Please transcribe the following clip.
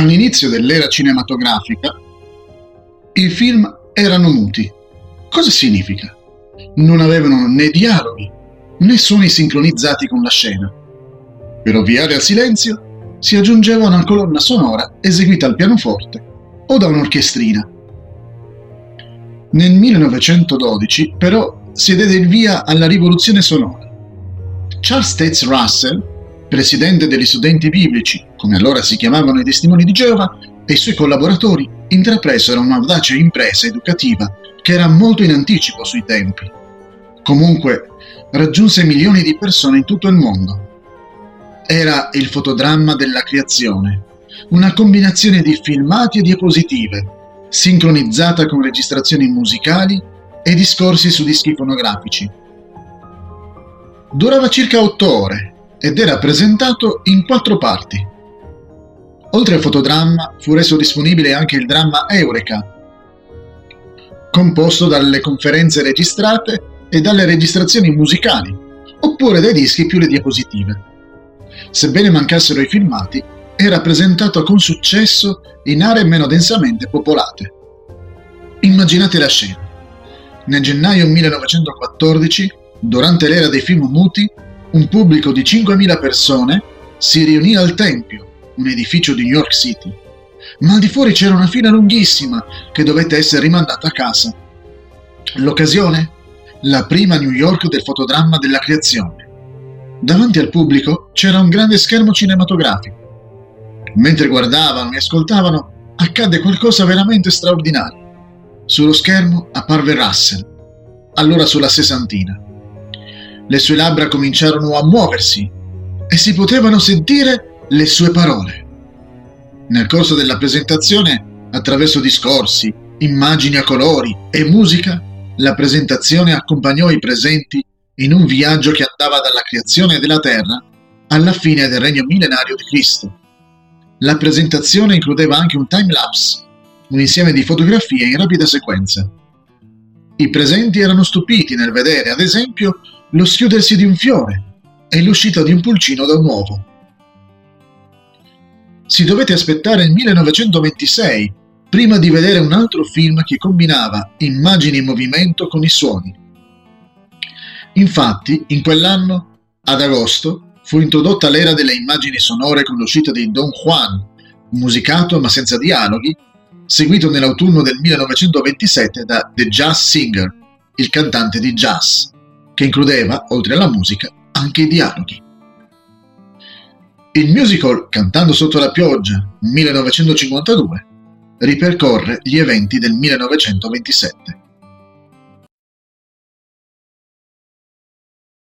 All'inizio dell'era cinematografica, i film erano muti. Cosa significa? Non avevano né dialoghi né suoni sincronizzati con la scena. Per ovviare al silenzio, si aggiungeva una colonna sonora eseguita al pianoforte o da un'orchestrina. Nel 1912, però, si diede il via alla rivoluzione sonora. Charles Tates Russell, presidente degli studenti biblici, come allora si chiamavano i testimoni di Geova, e i suoi collaboratori intrapresero un'audace impresa educativa che era molto in anticipo sui tempi. Comunque, raggiunse milioni di persone in tutto il mondo. Era il fotodramma della creazione, una combinazione di filmati e diapositive, sincronizzata con registrazioni musicali e discorsi su dischi fonografici. Durava circa otto ore ed era presentato in quattro parti. Oltre al fotodramma fu reso disponibile anche il dramma Eureka, composto dalle conferenze registrate e dalle registrazioni musicali, oppure dai dischi più le diapositive. Sebbene mancassero i filmati, era presentato con successo in aree meno densamente popolate. Immaginate la scena. Nel gennaio 1914, durante l'era dei film muti, un pubblico di 5.000 persone si riunì al Tempio, un edificio di New York City. Ma al di fuori c'era una fila lunghissima che dovette essere rimandata a casa. L'occasione? La prima New York del fotodramma della creazione. Davanti al pubblico c'era un grande schermo cinematografico Mentre guardavano e ascoltavano, accadde qualcosa veramente straordinario. Sullo schermo apparve Russell, allora sulla sessantina. Le sue labbra cominciarono a muoversi e si potevano sentire le sue parole. Nel corso della presentazione, attraverso discorsi, immagini a colori e musica, la presentazione accompagnò i presenti in un viaggio che andava dalla creazione della Terra alla fine del regno millenario di Cristo. La presentazione includeva anche un time-lapse, un insieme di fotografie in rapida sequenza. I presenti erano stupiti nel vedere, ad esempio, lo schiudersi di un fiore e l'uscita di un pulcino da un uovo. Si dovette aspettare il 1926 prima di vedere un altro film che combinava immagini in movimento con i suoni. Infatti, in quell'anno, ad agosto, fu introdotta l'era delle immagini sonore con l'uscita di Don Juan, musicato ma senza dialoghi, seguito nell'autunno del 1927 da The Jazz Singer, il cantante di jazz, che includeva, oltre alla musica, anche i dialoghi. Il musical Cantando sotto la pioggia, 1952, ripercorre gli eventi del 1927.